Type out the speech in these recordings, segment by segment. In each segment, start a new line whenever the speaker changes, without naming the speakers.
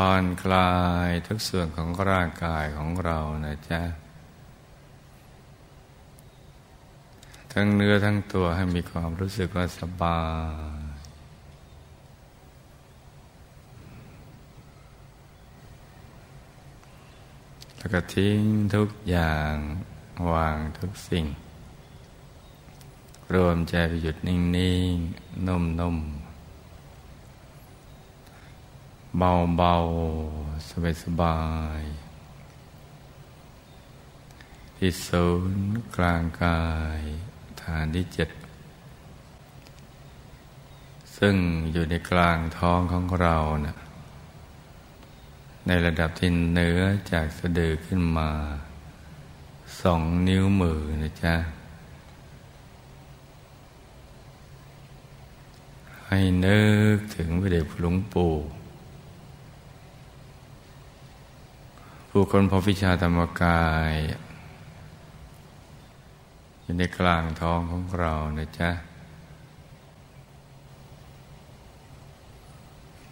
ผ่อนคลายทุกส่วนของร่างกายของเรานะจ๊ะ ทั้งเนื้อทั้งตัวให้มีความรู้สึกว่าสบาย แล้วก็ทิ้งทุกอย่างวางทุกสิ่ง รวมใจไปหยุดนิ่ง ๆนุ่มๆ เบาเบาสบายสบาย ที่ศูนย์กลางกายฐานที่เจ็ด ซึ่งอยู่ในกลางท้องของเรานะ่ะในระดับที่เหนือจากสะดือขึ้นมาสองนิ้วมือนะจ๊ะ ให้นึกถึงพระเดชพระหลวงปู่ ผู้คนพบวิชาธรรมกาย อยู่ในกลางท้องของเรานะจ๊ะ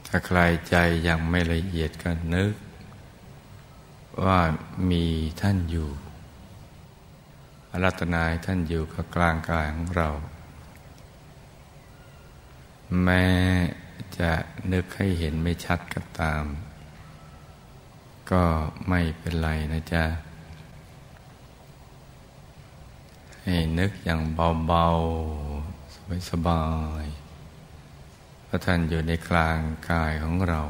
ถ้าใครใจยังไม่ละเอียดก็นึก ว่ามีท่านอยู่อารัตนายท่านอยู่กับกลางกายของเรา แม้จะนึกให้เห็นไม่ชัดก็ตาม ก็ไม่เป็นไรนะจ๊ะ ให้นึกอย่างเบาๆ สบายๆพระท่านอยู่ในกลางกายของเรา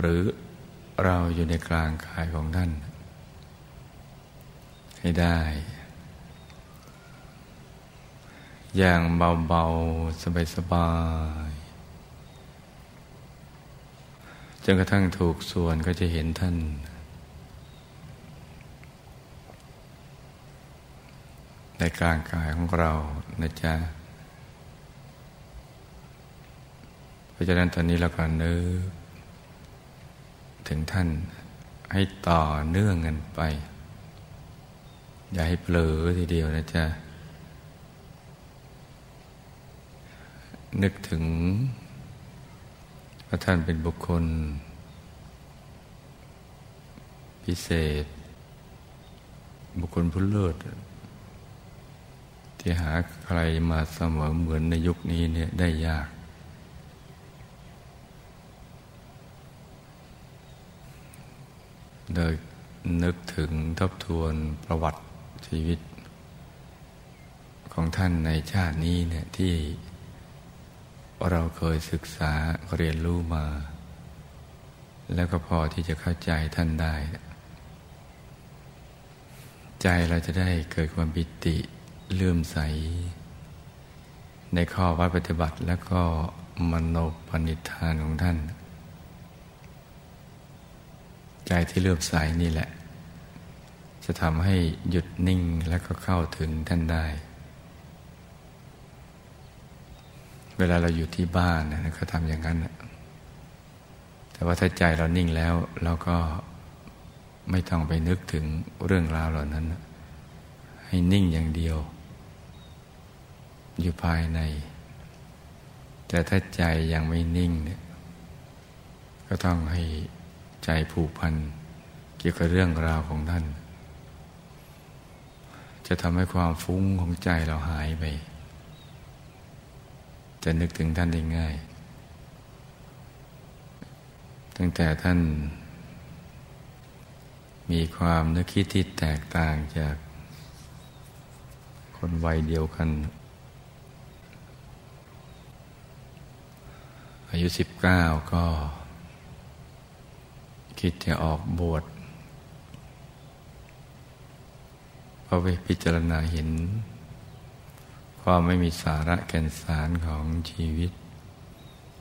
หรือเราอยู่ในกลางกายของท่าน ให้ได้ อย่างเบาๆ สบายๆจ นกระทั่งถูกส่วนก็จะเห็นท่าน ในกลางกายของเรานะจ๊ะเพราะฉะนั้นตอนนี้เราก็นึกถึงท่านให้ต่อเนื่องกันไป อย่าให้เผลอทีเดียวนะจ๊ะนึกถึง ว่าท่านเป็นบุคคล พิเศษ บุคคลผู้เลิศที่หาใครมาเสมอเหมือนในยุคนี้เนี่ยได้ยาก โดยนึกถึงทบทวนประวัติชีวิต ของท่านในชาตินี้เนี่ยที่ เราเคยศึกษาเรียนรู้มา แล้วก็พอที่จะเข้าใจท่านได้ ใจเราจะได้เกิดความปิติเลื่อมใส ในข้อวัดปฏิบัติแล้วก็มโนปณิธานของท่าน ใจที่เลื่อมใสนี่แหละ จะทำให้หยุดนิ่งแล้วก็เข้าถึงท่านได้ เวลาเราอยู่ที่บ้านนะก็ทำอย่างนั้นแต่ว่าถ้าใจเรานิ่งแล้วเราก็ไม่ต้องไปนึกถึงเรื่องราวเหล่านั้นให้นิ่งอย่างเดียว อยู่ภายใน แต่ถ้าใจยังไม่นิ่งเนี่ยก็ต้องให้ใจผูกพันเกี่ยวกับเรื่องราวของท่าน จะทำให้ความฟุ้งของใจเราหายไป จะนึกถึงท่านได้ง่าย ตั้งแต่ท่าน มีความนึกคิดที่แตกต่างจาก คนวัยเดียวกัน อายุสิบเก้าก็ คิดจะออกบวชเพราะไปพิจารณาเห็น ความไม่มีสาระแก่นสารของชีวิต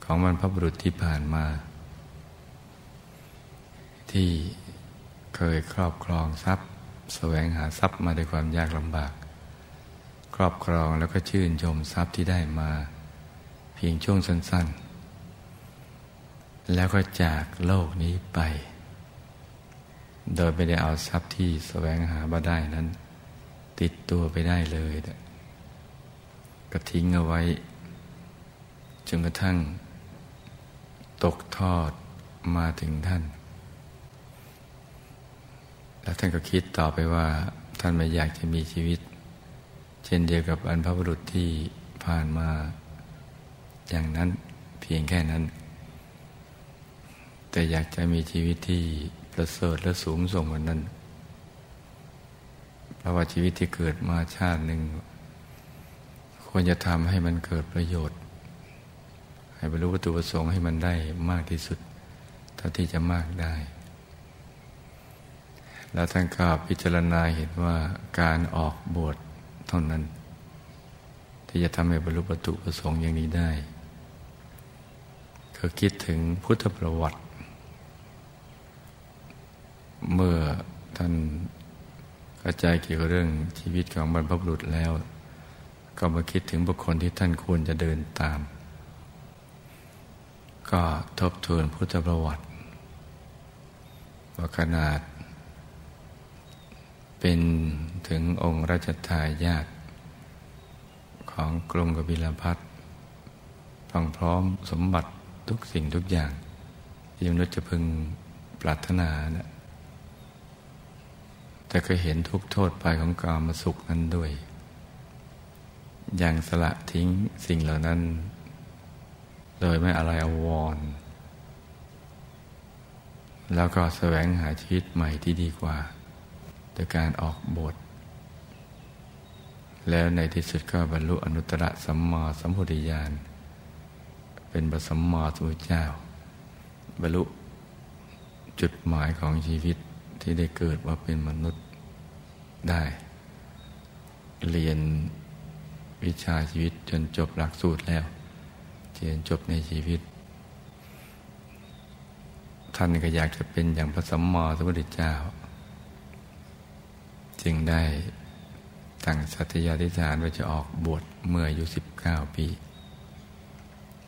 ของมันพระบุรุษที่ผ่านมา ที่เคยครอบครองทรัพย์แสวงหาทรัพย์มาด้วยความยากลำบาก ครอบครองแล้วก็ชื่นชมทรัพย์ที่ได้มา เพียงช่วงสั้น ๆ แล้วก็จากโลกนี้ไป โดยไม่ได้เอาทรัพย์ที่แสวงหามาได้นั้น ติดตัวไปได้เลย ก็ทิ้งเอาไว้ จนกระทั่ง ตกทอดมาถึงท่าน แล้วท่านก็คิดต่อไปว่า ท่านไม่อยากจะมีชีวิต เช่นเดียวกับอันพระบุรุษที่ผ่านมา อย่างนั้นเพียงแค่นั้น แต่อยากจะมีชีวิตที่ประเสริฐและสูงส่งกว่านั้น เพราะว่าชีวิตที่เกิดมาชาติหนึ่ง ควรจะทำให้มันเกิดประโยชน์ ให้บรรลุวัตถุประสงค์ให้มันได้มากที่สุด เท่าที่จะมากได้ แล้วท่านก็พิจารณาเห็นว่าการออกบวชเท่านั้น ที่จะทำให้บรรลุวัตถุประสงค์อย่างนี้ได้ก็คิดถึงพุทธประวัติ เมื่อท่านเข้าใจเกี่ยวกับเรื่องชีวิตของบรรพบุรุษแล้ว ก็มาคิดถึงบุคคลที่ท่านควรจะเดินตาม ก็ทบทวนพุทธประวัติว่าขนาด เป็นถึงองค์ราชทายาทของกรุงกบิลพัทพังพร้อมสมบัติทุกสิ่งทุกอย่างที่มนุษย์จะพึงปรารถนานะแต่ก็เห็นทุกโทษไปของกามสุขนั้นด้วย ย่างสละทิ้งสิ่งเหล่านั้น โดยไม่อะไรอววร แล้วก็แสวงหาชีวิตใหม่ที่ดีกว่า โดยการออกบท แล้วในที่สุดก็บรรลุอนุตตรสัมมาสัมพุทธญาณ เป็นบสัมมาสัมพุทธเจ้า บรรลุจุดหมายของชีวิตที่ได้เกิดว่าเป็นมนุษย์ได้ เรียน วิชาชีวิตจนจบหลักสูตรแล้วเรียนจบในชีวิต ท่านก็อยากจะเป็นอย่างพระสัมมาสัมพุทธเจ้า จึงได้ตั้งสัตยาธิฐานว่าจะออกบวชเมื่ออายุสิบเก้าปี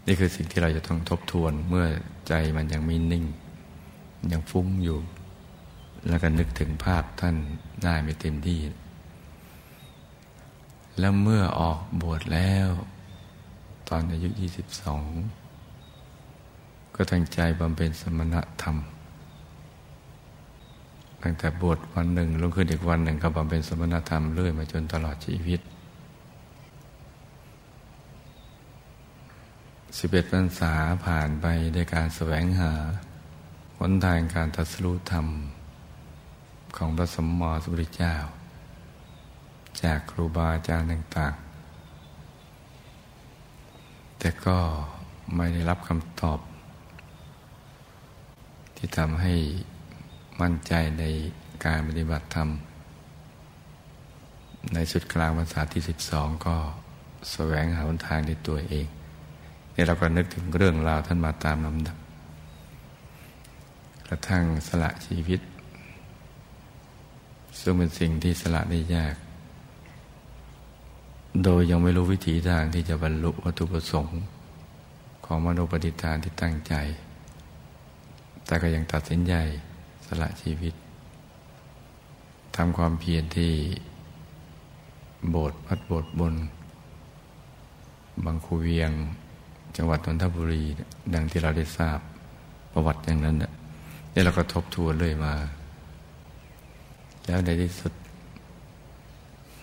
นี่คือสิ่งที่เราจะต้องทบทวนเมื่อใจมันยังไม่นิ่ง ยังฟุ้งอยู่ แล้วก็นึกถึงภาพท่านได้ไม่เต็มที่ แล้วเมื่อออกบวชแล้ว ตอนอายุยี่สิบสองก็ตั้งใจบำเพ็ญสมณธรรม ตั้งแต่บวชวันหนึ่งลงขึ้นอีกวันหนึ่งก็บำเพ็ญสมณธรรมเรื่อยมาจนตลอดชีวิตสิบเอ็ดพรรษาผ่านไปในการแสวงหาหนทางการตัดสู้ธรรม ของพระสมมอสุริเจ้า จากครูบาอาจารย์ต่างๆ แต่ก็ไม่ได้รับคำตอบ ที่ทำให้มั่นใจในการปฏิบัติธรรม ในสุดกลางภาษาที่สิบสองก็แสวงหาทางในตัวเองนี่เราก็นึกถึงเรื่องราวท่านมาตามลำดับ กระทั่งสละชีวิต ซึ่งเป็นสิ่งที่สละได้ยาก โดยยังไม่รู้วิธีทางที่จะบรรลุวัตถุประสงค์ ของมโนปฏิฐานที่ตั้งใจ แต่ก็ยังตัดสินใจสละชีวิตทำความเพียรที่โบสถ์วัดโบสถ์บน บางคูเวียง จังหวัดนนทบุรี ดังที่เราได้ทราบประวัติอย่างนั้นเนี่ยเราก็ทบทวนเลยมา แล้วในที่สุด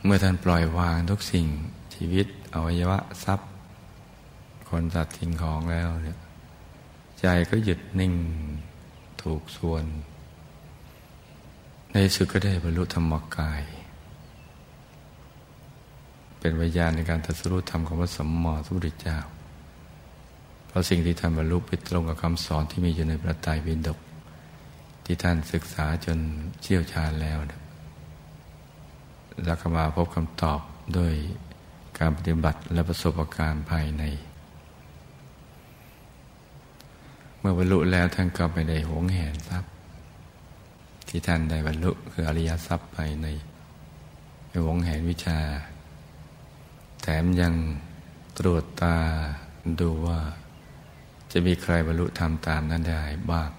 เมื่อท่านปล่อยวางทุกสิ่งชีวิตอวัยวะทรัพย์ คนสัตว์สิ่งของแล้วเนี่ยใจก็หยุดนิ่งถูกส่วน ในสุดก็ได้บรรลุธรรมกาย เป็นวิญญาณในการตัดสู้ธรรมของพระสมมติพุทธเจ้า เพราะสิ่งที่ท่านบรรลุไปตรงกับคำสอนที่มีอยู่ในพระไตรปิฎกที่ท่านศึกษาจนเชี่ยวชาญแล้วนะ แล้วก็มาพบคำตอบด้วยการปฏิบัติและประสบการณ์ภายใน เมื่อบรรลุแล้วท่านก็ไปได้หวงแหนทรัพย์ ที่ท่านได้บรรลุคืออริยทรัพย์ไปในวงแห่งวิชา แถมยังตรวจตาดูว่า จะมีใครบรรลุธรรมตามนั้นได้บ้าง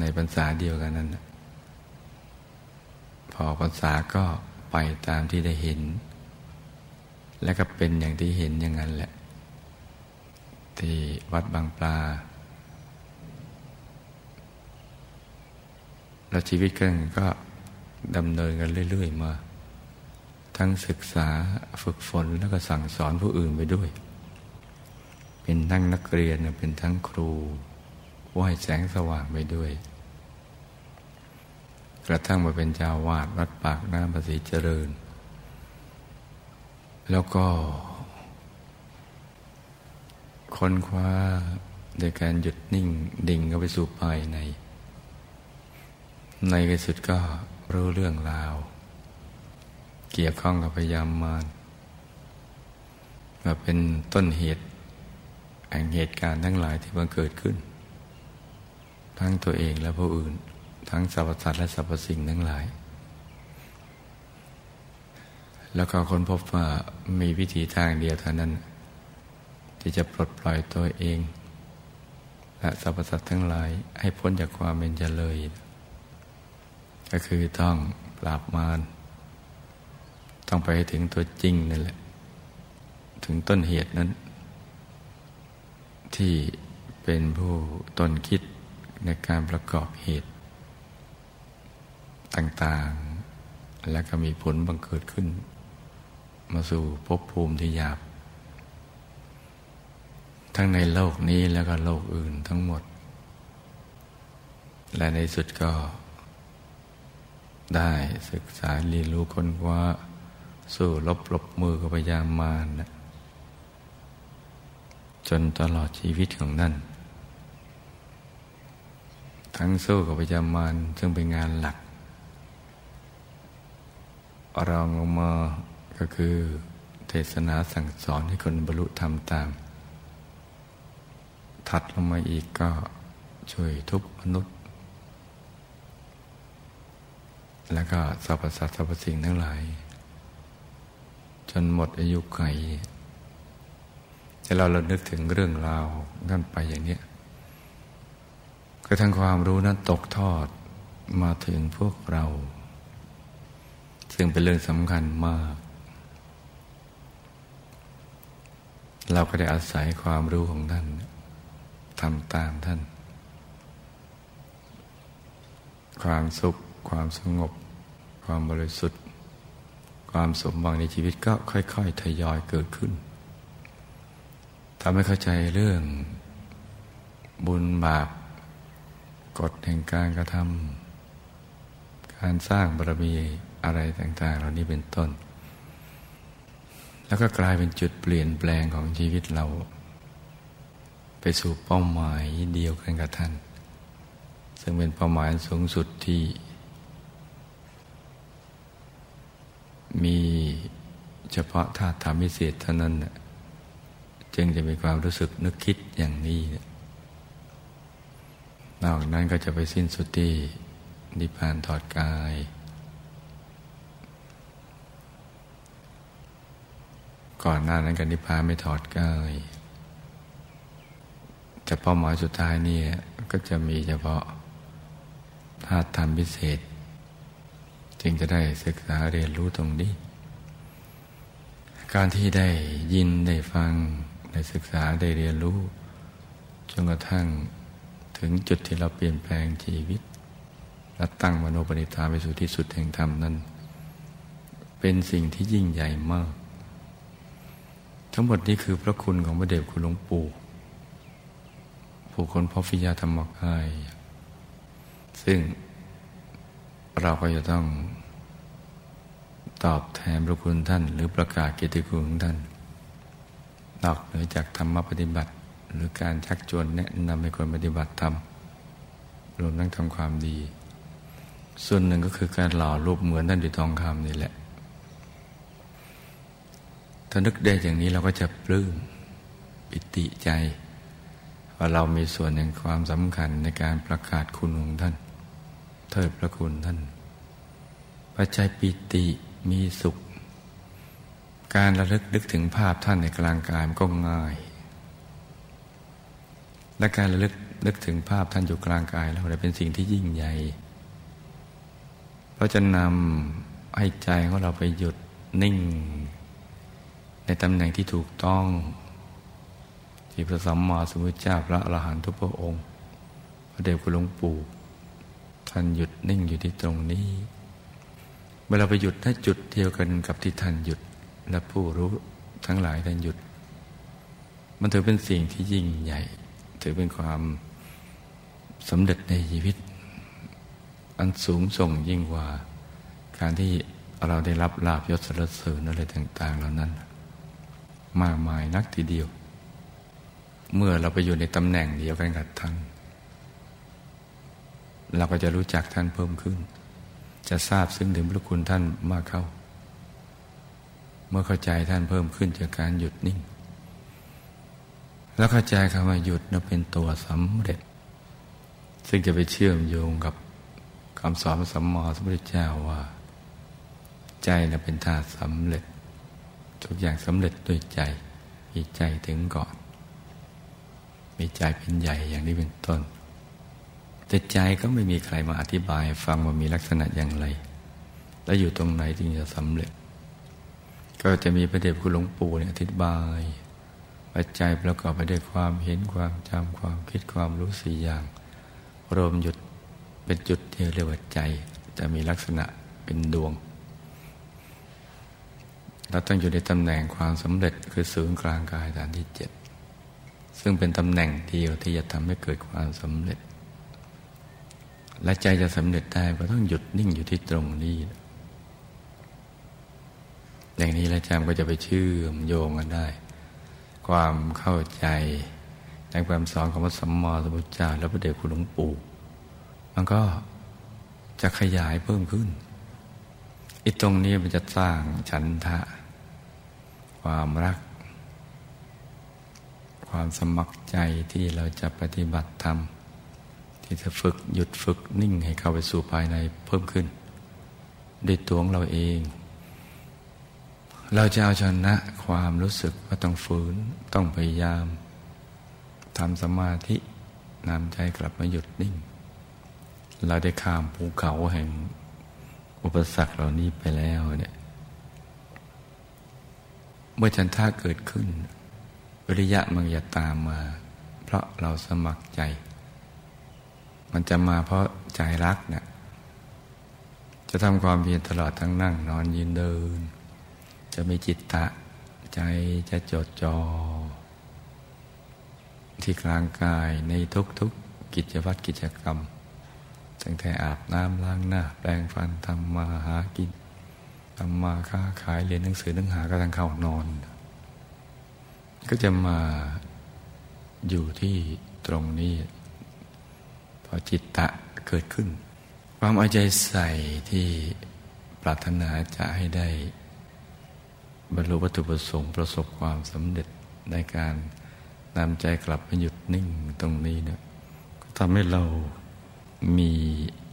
ในพรรษาเดียวกันนั้น พอพรรษาก็ไปตามที่ได้เห็น และก็เป็นอย่างที่เห็นอย่างนั้นแหละ ที่วัดบางปลา แล้วชีวิตกันก็ดำเนินกันเรื่อย ๆ มา ทั้งศึกษาฝึกฝนแล้วก็สั่งสอนผู้อื่นไปด้วย เป็นทั้งนักเรียนเป็นทั้งครูว่ายแสงสว่างไปด้วย กระทั่งมาเป็นเจ้าวาดวัดปากน้ำภาษีเจริญ แล้วก็ ค้นคว้าโดยการหยุดนิ่งดิ่งเข้าไปสู่ภายใน ในที่สุดก็รู้เรื่องราว เกี่ยวข้องกับพยามมารมาเป็นต้นเหตุแห่งเหตุการณ์ทั้งหลายที่บังเกิดขึ้น ทั้งตัวเองและผู้อื่น ทั้งสรรพสัตว์และสรรพสิ่งทั้งหลาย แล้วก็ค้นพบว่ามีวิธีทางเดียวเท่านั้น ที่จะปลดปล่อยตัวเอง และสรรพสัตว์ทั้งหลายให้พ้นจากความเป็นเจริญก็คือต้องปราบมารต้องไปถึงตัวจริงนั่นแหละ ถึงต้นเหตุนั้น ที่เป็นผู้ต้นคิดในการประกอบเหตุ ต่างๆ และก็มีผลบังเกิดขึ้น มาสู่ภพภูมิที่หยาบ ทั้งในโลกนี้แล้วก็โลกอื่นทั้งหมด และในสุดก็ ได้ศึกษาเรียนรู้คนว่าสู้ลบลบมือกับพยามารนะจนตลอดชีวิตของนั่น ทั้งสู้กับพยามารซึ่งเป็นงานหลัก รองลงมาก็คือเทศนาสั่งสอนให้คนบรรลุธรรมตาม ถัดลงมาอีกก็ช่วยทุกมนุษย์ แล้วก็สรรพสัตว์สรรพสิ่งทั้งหลาย จนหมดอายุไขแต่เราเรานึกถึงเรื่องราวนั่นไปอย่างนี้กระทั่งความรู้นั้นตกทอดมาถึงพวกเรา ซึ่งเป็นเรื่องสำคัญมาก เราก็ได้อาศัยความรู้ของท่านทำตามท่าน ความสุข ความสงบ ความบริสุทธิ์ ความสมหวังในชีวิตก็ค่อย ๆ ทยอยเกิดขึ้นทำให้เข้าใจเรื่องบุญบาปกฎแห่งการกระทำการสร้างบารมี อะไรต่างๆ เหล่านี้เป็นต้น แล้วก็กลายเป็นจุดเปลี่ยนแปลงของชีวิตเรา ไปสู่เป้าหมายเดียวกันกับท่าน ซึ่งเป็นเป้าหมายสูงสุดที่ มีเฉพาะธาตุธรรมพิเศษเท่านั้นจึงจะมีความรู้สึกนึกคิดอย่างนี้นอกนั้นก็จะไปสิ้นสุดที่นิพพานถอดกาย ก่อนหน้านั้นกับนิพพานไม่ถอดกายแต่เป้าหมายสุดท้ายนี่ก็จะมีเฉพาะธาตุธรรมพิเศษ จึงจะได้ศึกษาเรียนรู้ตรงนี้ การที่ได้ยินได้ฟังได้ศึกษาได้เรียนรู้จนกระทั่งถึงจุดที่เราเปลี่ยนแปลงชีวิตและตั้งมโนปณิธานไปสู่ที่สุดแห่งธรรมนั้น เป็นสิ่งที่ยิ่งใหญ่มาก ทั้งหมดนี้คือพระคุณของพระเดชคุณหลวงปู่ผู้คนพอฟิยาธรรมกาย ซึ่งเราก็จะต้องตอบแทนพระคุณท่าน หรือประกาศเกียรติคุณของท่าน นอกเหนือจากธรรมปฏิบัติ หรือการชักชวนแนะนำให้คนปฏิบัติธรรมรวมทั้งทำความดี ส่วนหนึ่งก็คือการหล่อรูปเหมือนท่านดุทองคำนี่แหละ ถ้านึกได้อย่างนี้เราก็จะปลื้มปิติใจ ว่าเรามีส่วนในความสำคัญในการประกาศคุณของท่าน เทิดพระคุณท่านปัจจัยปิติมีสุข การระลึกนึกถึงภาพท่านในกลางกายมันก็ง่าย และการระลึกนึกถึงภาพท่านอยู่กลางกายเราเป็นสิ่งที่ยิ่งใหญ่ เพราะจะนำให้ใจของเราไปหยุดนิ่ง ในตำแหน่งที่ถูกต้อง ที่พระสัมมาสัมพุทธเจ้าพระอรหันตุพระองค์ พระเดชคุณหลวงปู่ท่านหยุดนิ่งอยู่ที่ตรงนี้เมื่อเราไปหยุดถ้าจุดเดียวกันกับที่ท่านหยุดและผู้รู้ทั้งหลายท่านหยุด มันถือเป็นสิ่งที่ยิ่งใหญ่ ถือเป็นความสำเร็จในชีวิต อันสูงส่งยิ่งกว่า การที่เราได้รับลาบยศสรรเสริญอะไรต่าง ๆ เหล่านั้น มากมายนักทีเดียว เมื่อเราไปอยู่ในตำแหน่งเดียวกันกับท่าน เราก็จะรู้จักท่านเพิ่มขึ้น จะทราบซึ่งถึงพระคุณท่านมากเข้า เมื่อเข้าใจท่านเพิ่มขึ้นจากการหยุดนิ่ง แล้วเข้าใจคำว่าหยุดนั้นเป็นตัวสำเร็จ ซึ่งจะไปเชื่อมโยงกับคำสอนสัมมาสัมพุทธเจ้าว่า ใจนั้นเป็นธาตุสำเร็จ ทุกอย่างสำเร็จด้วยใจมีใจถึงก่อน มีใจเป็นใหญ่อย่างนี้เป็นต้น แต่ใจก็ไม่มีใครมาอธิบาย ฟังว่ามีลักษณะอย่างไร และอยู่ตรงไหนจึงจะสำเร็จ ก็จะมีพระเดชคุณหลวงปู่เนี่ยอธิบายว่าใจประกอบไปด้วยความเห็นความจำความคิดความรู้สี่อย่าง รวมหยุดเป็นจุดที่เรียกว่าใจ จะมีลักษณะเป็นดวง เราต้องอยู่ในตำแหน่งความสำเร็จคือศูนย์กลางกายฐานที่เจ็ดซึ่งเป็นตำแหน่งเดียวที่จะทำให้เกิดความสำเร็จ และใจจะสำเร็จได้ก็ต้องหยุดนิ่งอยู่ที่ตรงนี้ อย่างนี้แล้วจำก็จะไปเชื่อมโยงกันได้ ความเข้าใจในความสอนของพระสัมมาสัมพุทธเจ้าและพระเดชคุณหลวงปู่มันก็จะขยายเพิ่มขึ้นอีตรงนี้มันจะสร้างฉันทะ ความรัก ความสมัครใจที่เราจะปฏิบัติธรรม ที่จะฝึกหยุดฝึกนิ่งให้เข้าไปสู่ภายในเพิ่มขึ้น ด้วยตัวของเราเอง เราจะเอาชนะความรู้สึกว่าต้องฝืนต้องพยายามทำสมาธินำใจกลับมาหยุดนิ่ง เราได้ข้ามภูเขาแห่งอุปสรรคเหล่านี้ไปแล้วเนี่ย มื่อฉันท่าเกิดขึ้น วิริยะมันจะตามมา เพราะเราสมัครใจ มันจะมาเพราะใจรักเนะี่ยจะทำความเพียรตลอดทั้งนั่ง นอนยืนเดิน จะมีจิตตะใจจะจดจอ่อที่กลางกายในทุกๆกิจวัตรกิจกรรมตั้งแต่อาบน้ำล้างหน้า แปรงฟันทำมาหากิน ทำมาค้าขายเรียนหนังสือหนังหากระทังเข้านอน ก็จะมาอยู่ที่ตรงนี้ พอจิตตะเกิดขึ้น ความเอาใจใส่ที่ปรารถนาจะให้ได้ บรรลุวัตถุประสงค์ประสบความสำเร็จในการนำใจกลับมาหยุดนิ่งตรงนี้เนี่ยก็ทำให้เรามี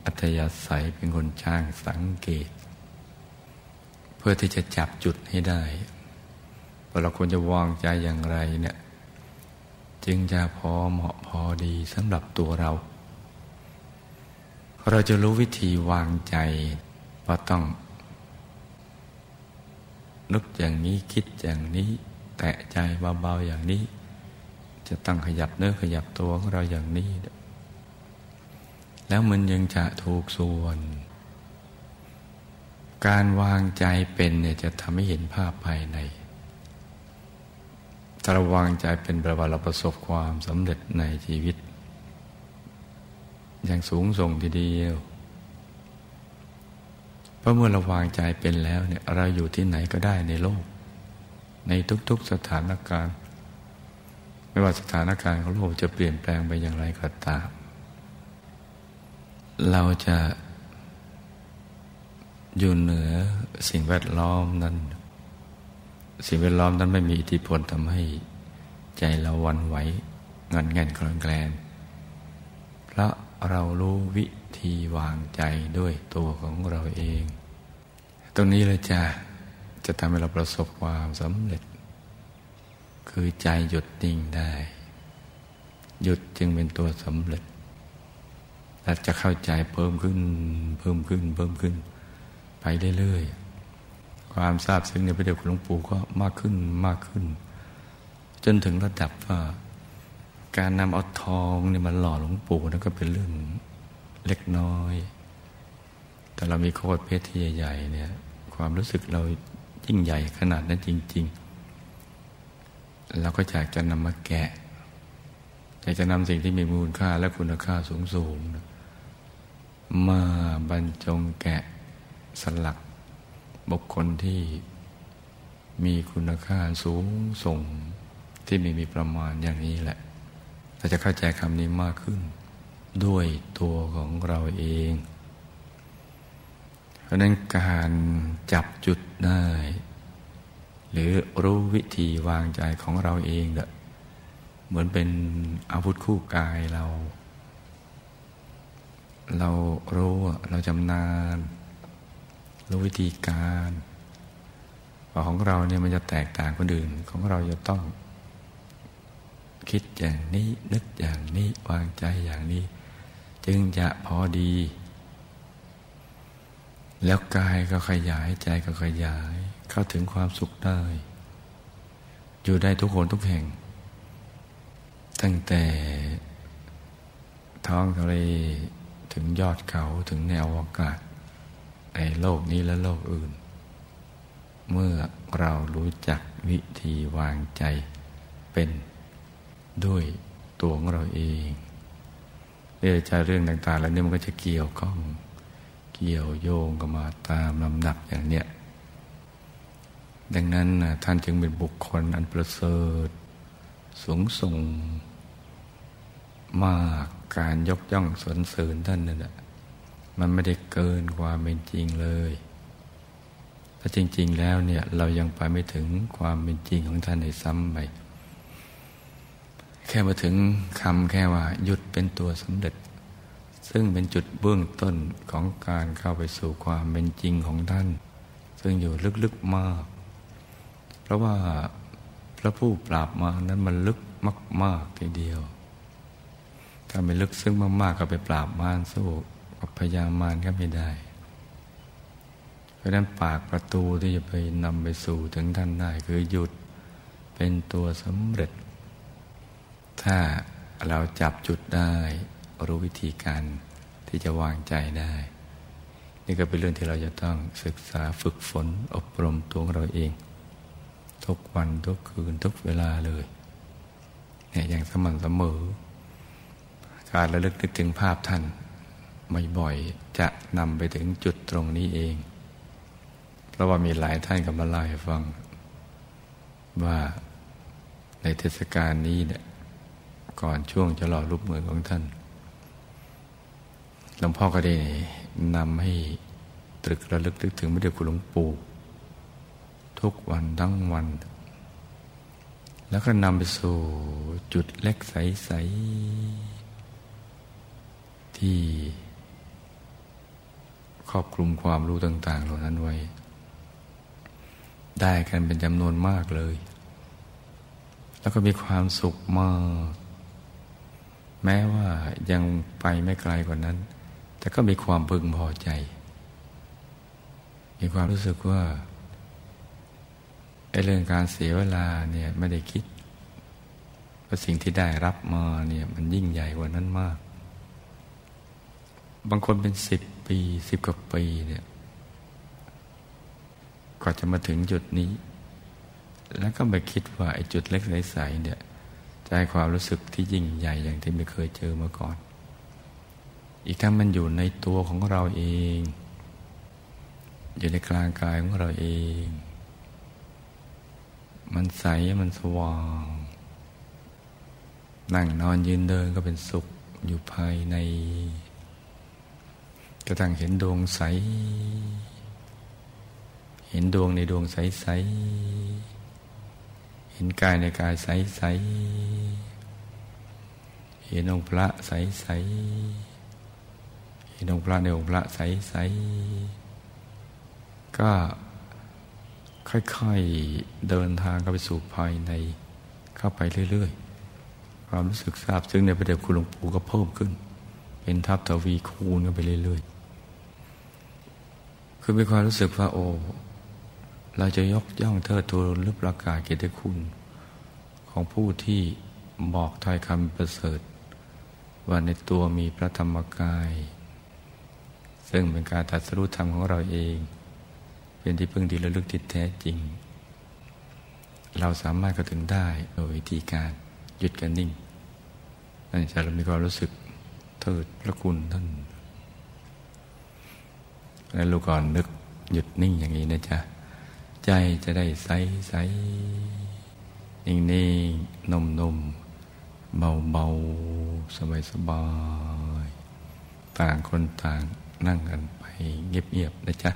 อัธยาศัยเป็นคนช่างสังเกต เพื่อที่จะจับจุดให้ได้ว่าเราควรจะวางใจอย่างไรเนี่ย จึงจะพอเหมาะพอดีสำหรับตัวเรา เราจะรู้วิธีวางใจว่าต้องนึกอย่างนี้คิดอย่างนี้ แตะใจเบาๆอย่างนี้ จะต้องขยับเนื้อขยับตัวของเราอย่างนี้ แล้วมันยังจะถูกส่วน การวางใจเป็นเนี่ยจะทำให้เห็นภาพภายในถ้าเราวางใจเป็นประวัติเราประสบความสำเร็จในชีวิต อย่างสูงส่งทีเดียว เพราะเมื่อเราวางใจเป็นแล้วเนี่ยเราอยู่ที่ไหนก็ได้ในโลก ในทุกๆสถานการณ์ ไม่ว่าสถานการณ์ของโลกจะเปลี่ยนแปลงไปอย่างไรก็ตาม เราจะ อยู่เหนือสิ่งแวดล้อมนั้น สิ่งแวดล้อมนั้นไม่มีอิทธิพลทำให้ใจเราวันไหวเงินเงินคลอนแกลนเพราะเรารู้วิธีวางใจด้วยตัวของเราเอง ตรงนี้เลยจ้ะจะทำให้เราประสบความสำเร็จ คือใจหยุดนิ่งได้ หยุดจึงเป็นตัวสำเร็จเราจะเข้าใจเพิ่มขึ้น เพิ่มขึ้น เพิ่มขึ้น ไปเรื่อยๆ ความทราบซึ้งในพระเดชคุณหลวงปู่ก็มากขึ้นมากขึ้น จนถึงระดับว่าการนำเอาทองเนี่ยมาหล่อหลวงปู่นั่นก็เป็นเรื่องเล็กน้อย แต่เรามีโคตรเพชรที่ใหญ่ๆเนี่ยความรู้สึกเรายิ่งใหญ่ขนาดนั้นจริง ๆ เราก็อยากจะนำมาแกะอยากจะนำสิ่งที่มีมูลค่าและคุณค่าสูงๆมาบรรจงแกะ สลัก บุคคลที่มีคุณค่าสูงส่งที่ไม่มีประมาณอย่างนี้แหละ เราจะเข้าใจคำนี้มากขึ้น ด้วยตัวของเราเอง เพราะนั้นการจับจุดได้ หรือรู้วิธีวางใจของเราเองเด้อเหมือนเป็นอาวุธคู่กายเรา เรารู้เราจำนาน รู้วิธีการของเราเนี่ยมันจะแตกต่างคนอื่น ของเราจะต้อง คิดอย่างนี้นึกอย่างนี้วางใจอย่างนี้ จึงจะพอดี แล้วกายก็ขยายใจก็ขยาย เข้าถึงความสุขได้ อยู่ได้ทุกคนทุกแห่ง ตั้งแต่ท้องทะเลถึงยอดเขาถึงแนวอากาศ ในโลกนี้และโลกอื่น เมื่อเรารู้จักวิธีวางใจเป็นด้วยตัวของเราเองเรื่องใจเรื่องต่างๆแล้วนี่มันก็จะเกี่ยวข้อง เกี่ยวโยงกันมาตามลำดับอย่างเนี้ยดังนั้นท่านจึงเป็นบุคคลอันประเสริฐ สูงส่งมากการยกย่องสรรเสริญท่านนั่นแหละ มันไม่ได้เกินความเป็นจริงเลย ถ้าจริง ๆ แล้วเนี่ยเรายังไปไม่ถึงความเป็นจริงของท่านในซ้ำไป แค่มาถึงคำแค่ว่า หยุดเป็นตัวสำเร็จ ซึ่งเป็นจุดเบื้องต้นของการเข้าไปสู่ความเป็นจริงของท่าน ซึ่งอยู่ลึกๆมาก เพราะว่าพระผู้ปราบมานั้นมันลึกมากๆทีเดียวถ้าไม่ลึกซึ้งมากๆก็ไปปราบมารสู้ กับพยามารก็ไม่ได้ เพราะนั้นปากประตูที่จะไปนำไปสู่ถึงท่านได้คือหยุดเป็นตัวสำเร็จ ถ้าเราจับจุดได้รู้วิธีการที่จะวางใจได้ นี่ก็เป็นเรื่องที่เราจะต้องศึกษาฝึกฝนอบรมตัวเราเอง ทุกวันทุกคืนทุกเวลาเลยเนี่ยอย่างสม่ำเสมอ การระลึกนึกถึงภาพท่าน บ่อยจะนำไปถึงจุดตรงนี้เอง เพราะว่ามีหลายท่านกำลังเล่าให้ฟัง ว่าในเทศกาลนี้เนี่ยก่อนช่วงจะหล่อรูปเหมือนของท่านหลวงพ่อก็ได้นำให้ตรึกระลึกนึกถึงพระเดชคุณหลวงปู่ ทุกวันทั้งวัน แล้วก็นำไปสู่จุดเล็กใส ๆ ที่ ครอบคลุมความรู้ต่าง ๆ เหล่านั้นไว้ ได้กันเป็นจำนวนมากเลย แล้วก็มีความสุขมาก แม้ว่ายังไปไม่ไกลกว่านั้น แต่ก็มีความพึงพอใจ มีความรู้สึกว่าไอ้เรื่องการเสียเวลาเนี่ยไม่ได้คิดว่าสิ่งที่ได้รับมาเนี่ยมันยิ่งใหญ่กว่านั้นมาก บางคนเป็นสิบ ปีสิบกว่าปีเนี่ยกว่าจะมาถึงจุดนี้ แล้วก็ไปคิดว่าไอ้จุดเล็กใสๆเนี่ยจะให้ความรู้สึกที่ยิ่งใหญ่อย่างที่ไม่เคยเจอมาก่อน อีกทั้งมันอยู่ในตัวของเราเอง อยู่ในกลางกายของเราเอง มันใสมันสว่าง นั่งนอนยืนเดินก็เป็นสุขอยู่ภายใน กระทั่งเห็นดวงใส เห็นดวงในดวงใสใส เห็นกายในกายใสใส เห็นองค์พระใสใส เห็นองค์พระในองค์พระใสใส ก็ค่อยๆเดินทางเข้าไปสู่ภายในเข้าไปเรื่อยๆ ความรู้สึกทราบซึ่งในพระเดชคุณหลวงปู่ก็เพิ่มขึ้น เป็นทับทวีคูณกันไปเรื่อยๆ คือมีความรู้สึกว่าโอ้เราจะยกย่องเทิดทูนหรือประกาศเกียรติคุณ ของผู้ที่บอกถ้อยคำประเสริฐ ว่าในตัวมีพระธรรมกาย ซึ่งเป็นการตัดสรุปธรรมของเราเอง เป็นที่พึ่งที่ระลึกที่แท้จริง เราสามารถเข้าถึงได้โดยวิธีการหยุดกันนิ่งนั่นจะเรามีความรู้สึก เทิดพระคุณท่าน แล้วลูกก่อนนึกหยุดนิ่งอย่างนี้นะจ๊ะ ใจจะได้ใสใสนิ่งนิ่งนมนมเบาเบาสบายสบาย ต่างคนต่างนั่งกันไปเงียบๆนะจ๊ะ